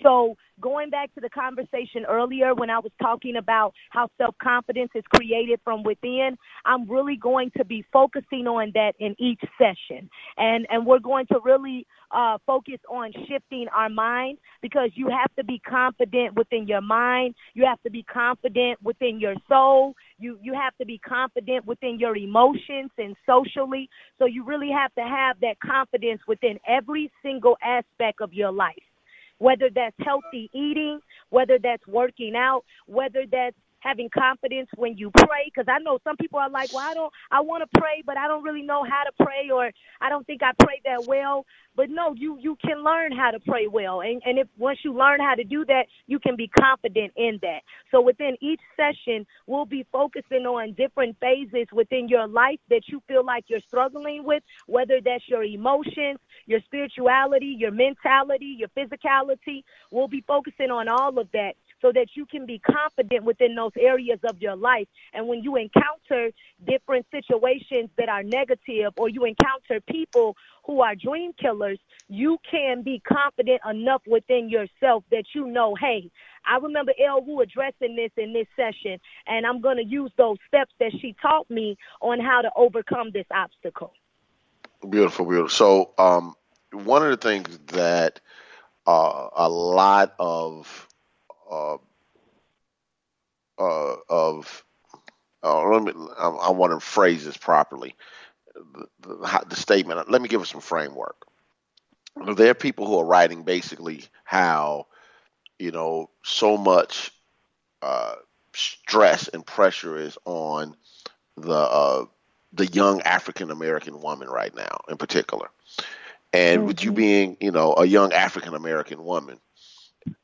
Speaker 4: So, going back to the conversation earlier when I was talking about how self confidence is created from within, I'm really going to be focusing on that in each session. And, and we're going to really uh, focus on shifting our mind because you have to be confident within your mind. You have to be confident within your soul. You, you have to be confident within your emotions and socially. So, you really have to have that confidence within every single aspect of your life whether that's healthy eating, whether that's working out, whether that's having confidence when you pray because i know some people are like well i don't i want to pray but i don't really know how to pray or i don't think i pray that well. But no you you can learn how to pray well and and if once you learn how to do that you can be confident in that. So within each session we'll be focusing on different phases within your life that you feel like you're struggling with whether that's your emotions your spirituality your mentality your physicality. We'll be focusing on all of that so that you can be confident within those areas of your life. And when you encounter different situations that are negative or you encounter people who are dream killers, you can be confident enough within yourself that you know, hey, I remember El Woo addressing this in this session, and I'm going to use those steps that she taught me on how to overcome this obstacle.
Speaker 3: Beautiful, beautiful. So, um, one of the things that uh, a lot of uh, uh, of uh, let me, I, I, want to phrase this properly. The, the, the, statement. Let me give us some framework. There are people who are writing basically how, you know, so much uh, stress and pressure is on the uh, the young African American woman right now, in particular. And mm-hmm. with you mm-hmm. being, you know, a young African American woman,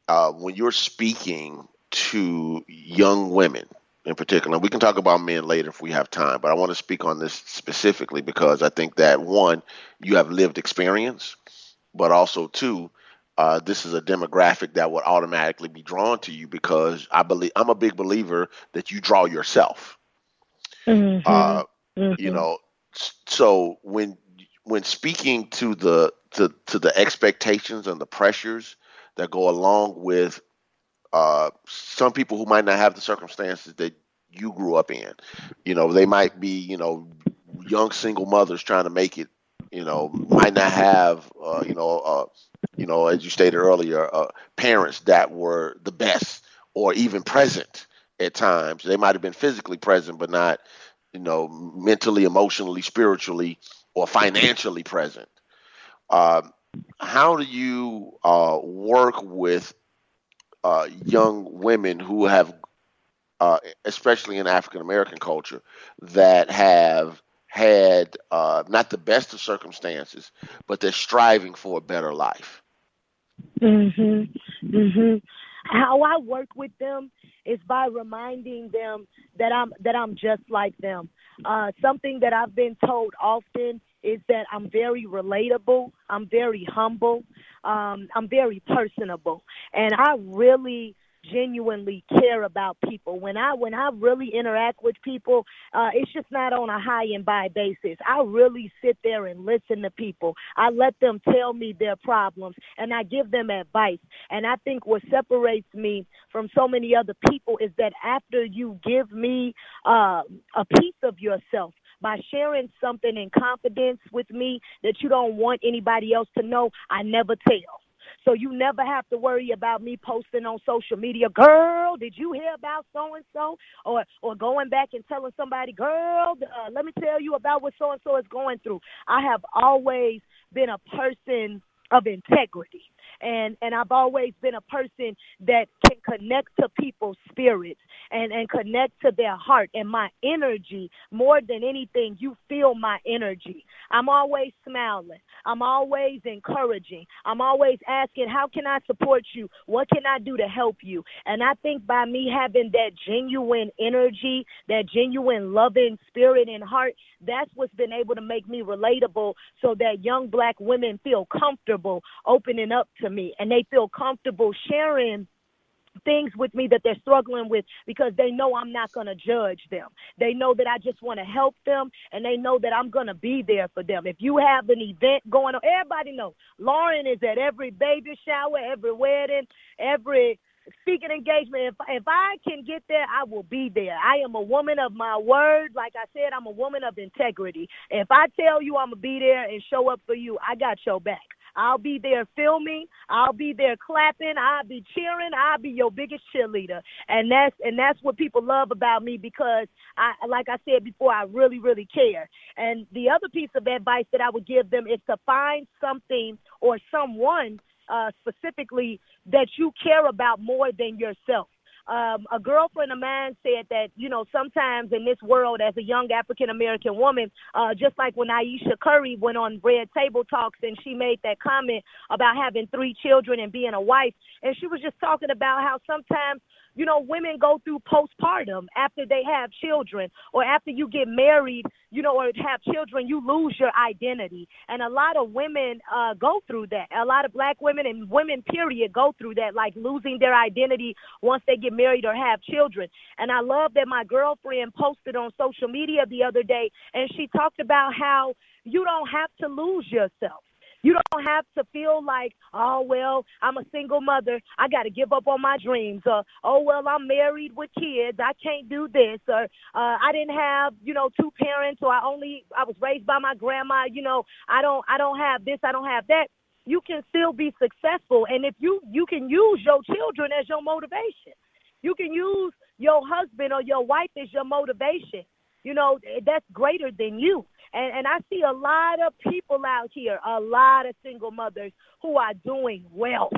Speaker 3: uh, when you're speaking to young women in particular, we can talk about men later if we have time, but I want to speak on this specifically because I think that one, you have lived experience, but also two, uh, this is a demographic that would automatically be drawn to you because I believe I'm a big believer that you draw yourself. Mm-hmm. Uh, mm-hmm. You know, so when when speaking to the to, to the expectations and the pressures that go along with uh, some people who might not have the circumstances that you grew up in. You know, they might be, you know, young single mothers trying to make it. You know, might not have, uh, you know, uh, you know, as you stated earlier, uh, parents that were the best or even present at times. They might have been physically present, but not, you know, mentally, emotionally, spiritually, or financially present. Uh, how do you uh, work with uh, young women who have, uh, especially in African American culture, that have had uh, not the best of circumstances, but they're striving for a better life?
Speaker 4: Mhm. Mhm. How I work with them is by reminding them that I'm that I'm just like them. Uh, something that I've been told often is that I'm very relatable. I'm very humble. Um, I'm very personable, and I really genuinely care about people. When I when I really interact with people, uh, it's just not on a hi and bye basis. I really sit there and listen to people. I let them tell me their problems and I give them advice. And I think what separates me from so many other people is that after you give me uh, a piece of yourself, by sharing something in confidence with me that you don't want anybody else to know, I never tell. So you never have to worry about me posting on social media, girl, did you hear about so and so? Or or going back and telling somebody, girl, uh, let me tell you about what so and so is going through. I have always been a person of integrity and and I've always been a person that can connect to people's spirits and and connect to their heart and my energy more than anything. You feel my energy. I'm always smiling. I'm always encouraging. I'm always asking how can I support you? What can I do to help you? And I think by me having that genuine energy that genuine loving spirit and heart that's what's been able to make me relatable so that young black women feel comfortable opening up to me and they feel comfortable sharing things with me that they're struggling with because they know I'm not going to judge them. They know that I just want to help them and they know that I'm going to be there for them. If you have an event going on, everybody knows Lauren is at every baby shower, every wedding, every speaking engagement. If if I can get there, I will be there. I am a woman of my word. Like I said, I'm a woman of integrity. If I tell you I'm gonna be there and show up for you, I got your back. I'll be there filming. I'll be there clapping. I'll be cheering. I'll be your biggest cheerleader. And that's and that's what people love about me because I like I said before, I really, really care. And the other piece of advice that I would give them is to find something or someone uh, specifically that you care about more than yourself um, a girlfriend of mine said that, you know, sometimes in this world as a young African American woman, uh, just like when Ayesha Curry went on Red Table Talks and she made that comment about having three children and being a wife, and she was just talking about how sometimes you know, women go through postpartum after they have children or after you get married, you know, or have children, you lose your identity. And a lot of women uh, go through that. A lot of black women and women, period, go through that, like losing their identity once they get married or have children. And I love that my girlfriend posted on social media the other day and she talked about how you don't have to lose yourself. You don't have to feel like, oh, well, I'm a single mother. I got to give up on my dreams. Or, oh, well, I'm married with kids. I can't do this. Or, uh, I didn't have, you know, two parents or I only, I was raised by my grandma. You know, I don't, I don't have this. I don't have that. You can still be successful. And if you, you can use your children as your motivation. You can use your husband or your wife as your motivation. You know, that's greater than you. And, and I see a lot of people out here, a lot of single mothers who are doing well.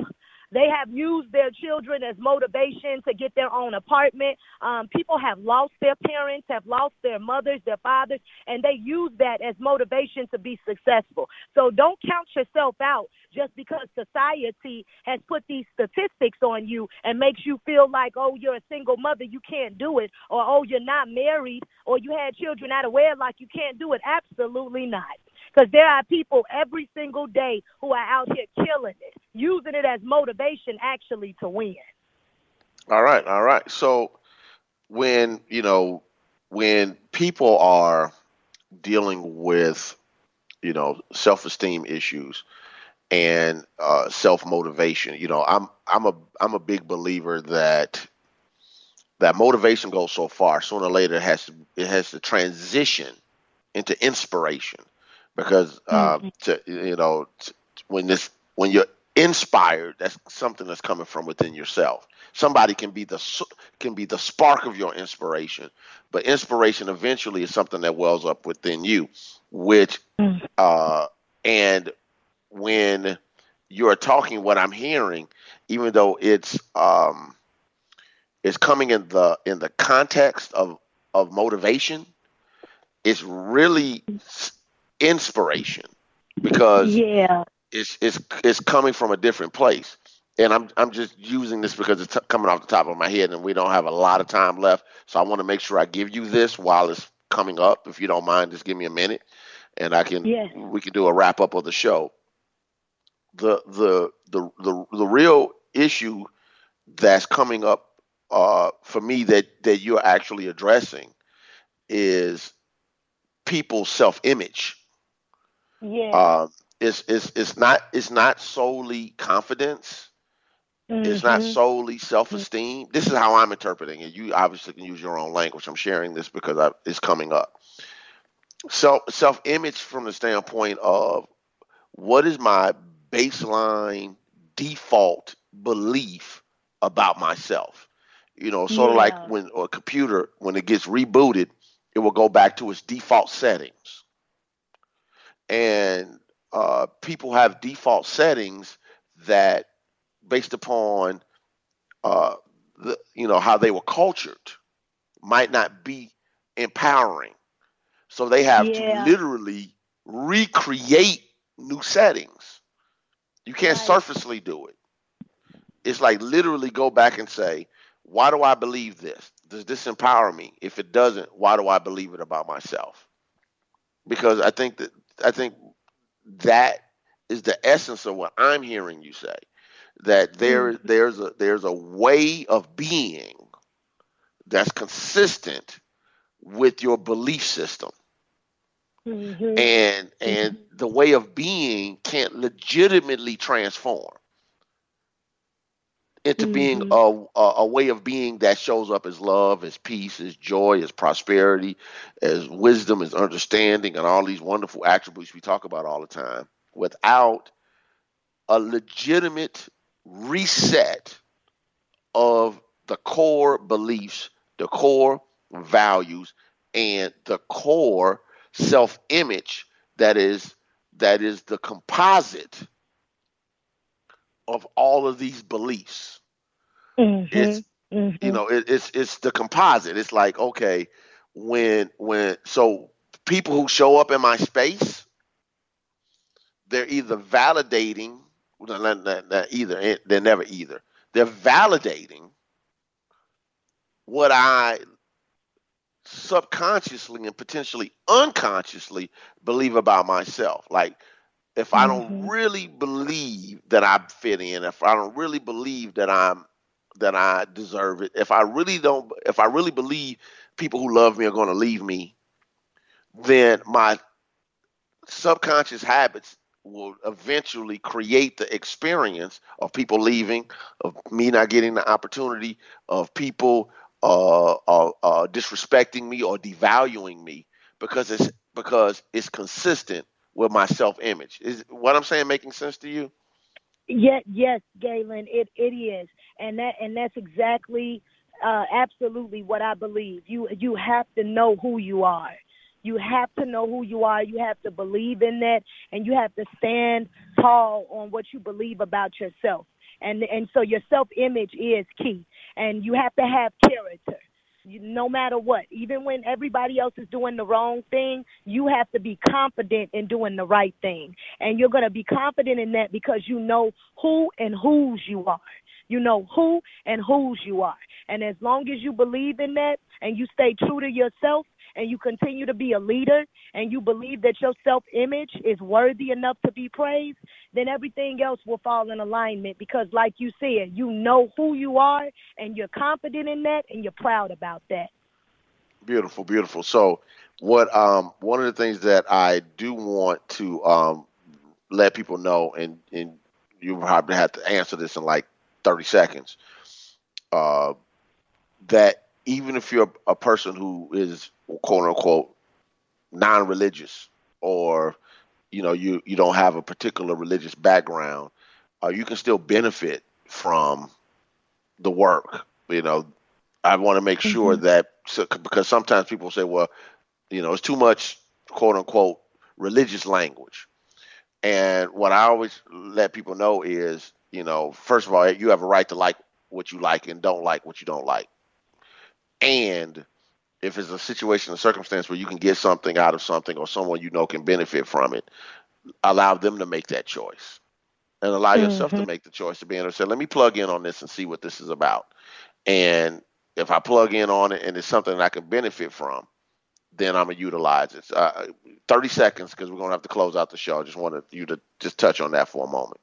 Speaker 4: They have used their children as motivation to get their own apartment. Um, people have lost their parents, have lost their mothers, their fathers, and they use that as motivation to be successful. So don't count yourself out just because society has put these statistics on you and makes you feel like, oh, you're a single mother, you can't do it, or oh, you're not married, or you had children out of wedlock, you can't do it. Absolutely not. Because there are people every single day who are out here killing it, using it as motivation actually to win.
Speaker 3: All right, all right. So when, you know, when people are dealing with, you know, self esteem issues, and uh, self motivation. You know, I'm I'm a I'm a big believer that that motivation goes so far. Sooner or later, it has to it has to transition into inspiration because uh, mm-hmm. to, you know to, when this when you're inspired, that's something that's coming from within yourself. Somebody can be the can be the spark of your inspiration, but inspiration eventually is something that wells up within you, which mm-hmm. uh, and when you're talking, what I'm hearing, even though it's um, it's coming in the in the context of of motivation, it's really inspiration because
Speaker 4: yeah
Speaker 3: it's it's it's coming from a different place. And I'm I'm just using this because it's t- coming off the top of my head, and we don't have a lot of time left. So I want to make sure I give you this while it's coming up. If you don't mind, just give me a minute, and I can
Speaker 4: yes.
Speaker 3: we can do a wrap up of the show. The the the the the real issue that's coming up uh, for me that that you're actually addressing is people's self image.
Speaker 4: Yeah.
Speaker 3: Um, it's it's it's not it's not solely confidence. Mm-hmm. It's not mm-hmm. solely self-esteem. This is how I'm interpreting it. You obviously can use your own language. I'm sharing this because I, it's coming up. Self self-image from the standpoint of what is my baseline default belief about myself. You know, sort of like when a computer when it gets rebooted, it will go back to its default settings. And uh, people have default settings that, based upon, uh, the, you know, how they were cultured, might not be empowering. So they have yeah. to literally recreate new settings. You can't right. surfacely do it. It's like literally go back and say, why do I believe this? Does this empower me? If it doesn't, why do I believe it about myself? Because I think that I think that is the essence of what I'm hearing you say. That there mm-hmm. there's a there's a way of being that's consistent with your belief system.
Speaker 4: Mm-hmm.
Speaker 3: And and mm-hmm. the way of being can't legitimately transform into being mm-hmm. a, a, a way of being that shows up as love, as peace, as joy, as prosperity, as wisdom, as understanding, and all these wonderful attributes we talk about all the time, without a legitimate reset of the core beliefs, the core values, and the core self-image that is that is the composite of all of these beliefs.
Speaker 4: Mm-hmm.
Speaker 3: It's
Speaker 4: mm-hmm.
Speaker 3: you know it, it's it's the composite. It's like okay when when so people who show up in my space, they're either validating not, not, not either eh, they're never either they're validating what I subconsciously and potentially unconsciously believe about myself. Like if I don't mm-hmm. really believe that I fit in, if I don't really believe that I'm that I deserve it, if I really don't, if I really believe people who love me are going to leave me, then my subconscious habits will eventually create the experience of people leaving, of me not getting the opportunity, of people uh, uh, uh, disrespecting me or devaluing me because it's because it's consistent with my self image. Is what I'm saying making sense to you?
Speaker 4: Yeah, yes, Galen, it it is, and that and that's exactly, uh, absolutely what I believe. You you have to know who you are. You have to know who you are. You have to believe in that, and you have to stand tall on what you believe about yourself. And and so your self image is key, and you have to have character no matter what, even when everybody else is doing the wrong thing, you have to be confident in doing the right thing. And you're going to be confident in that because you know who and whose you are. You know who and whose you are. And as long as you believe in that and you stay true to yourself, and you continue to be a leader and you believe that your self image is worthy enough to be praised, then everything else will fall in alignment because, like you said, you know who you are and you're confident in that and you're proud about that.
Speaker 3: Beautiful, beautiful. So, what um, one of the things that I do want to um, let people know, and and you probably have to answer this in like 30 seconds. Uh, that even if you're a person who is quote unquote non-religious or you know you you don't have a particular religious background, uh, you can still benefit from the work. You know, I want to make sure
Speaker 4: Mhm.
Speaker 3: that so, because sometimes people say, well, you know, it's too much quote unquote religious language. And what I always let people know is, you know, first of all, you have a right to like what you like and don't like what you don't like. And if it's a situation or circumstance where you can get something out of something or someone you know can benefit from it, allow them to make that choice. And allow yourself to
Speaker 4: Mhm.
Speaker 3: make the choice to be able to say, let me plug in on this and see what this is about. And if I plug in on it and it's something that I can benefit from, then I'm gonna utilize it. Uh, 30 seconds because we're gonna have to close out the show. I just wanted you to just touch on that for a moment.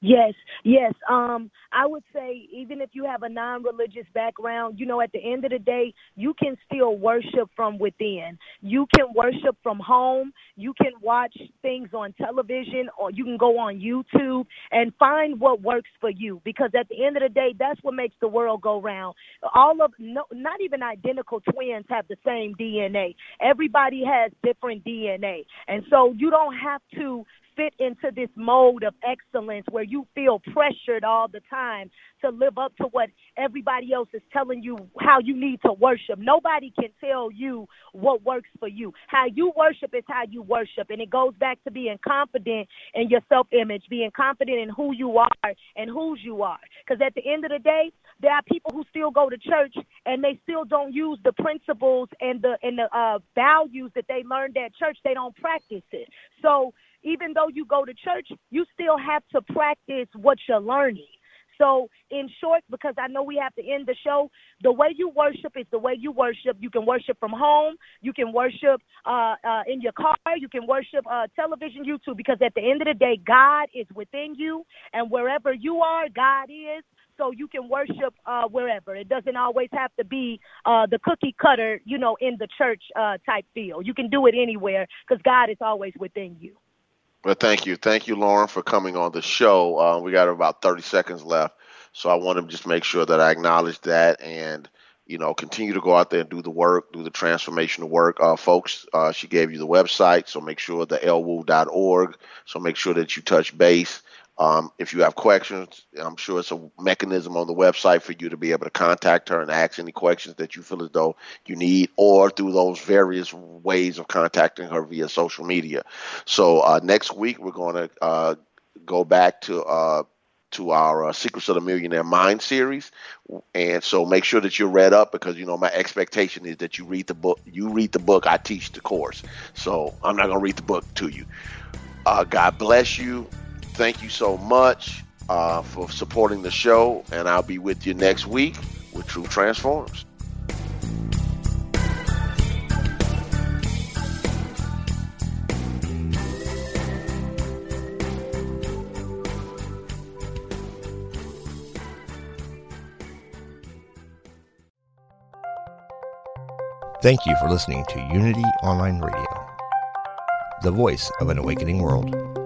Speaker 4: Yes, yes. Um, I would say even if you have a non-religious background, you know, at the end of the day, you can still worship from within. You can worship from home. You can watch things on television, or you can go on YouTube and find what works for you. Because at the end of the day, that's what makes the world go round. All of no, not even identical twins have the same DNA. Everybody has different DNA, and so you don't have to fit into this mode of excellence where you feel pressured all the time to live up to what everybody else is telling you how you need to worship. Nobody can tell you what works for you. How you worship is how you worship. And it goes back to being confident in your self image, being confident in who you are and whose you are. Because at the end of the day, there are people who still go to church and they still don't use the principles and the and the uh, values that they learned at church. They don't practice it. So even though you go to church, you still have to practice what you're learning. So, in short, because I know we have to end the show, the way you worship is the way you worship. You can worship from home. You can worship uh, uh, in your car. You can worship uh, television, YouTube. Because at the end of the day, God is within you, and wherever you are, God is. So you can worship uh, wherever. It doesn't always have to be uh, the cookie cutter, you know, in the church uh, type feel. You can do it anywhere because God is always within you.
Speaker 3: Well, thank you. Thank you, Lauren, for coming on the show. Uh, we got about 30 seconds left. So I want to just make sure that I acknowledge that and, you know, continue to go out there and do the work, do the transformational work. Uh, folks, uh, she gave you the website. So make sure the lwoo.org. So make sure that you touch base. Um, if you have questions, I'm sure it's a mechanism on the website for you to be able to contact her and ask any questions that you feel as though you need, or through those various ways of contacting her via social media. So uh, next week we're going to uh, go back to uh, to our uh, Secrets of the Millionaire Mind series, and so make sure that you're read up because you know my expectation is that you read the book. You read the book. I teach the course, so I'm not going to read the book to you. Uh, God bless you. Thank you so much uh, for supporting the show, and I'll be with you next week with Truth Transforms.
Speaker 11: Thank you for listening to Unity Online Radio, the voice of an awakening world.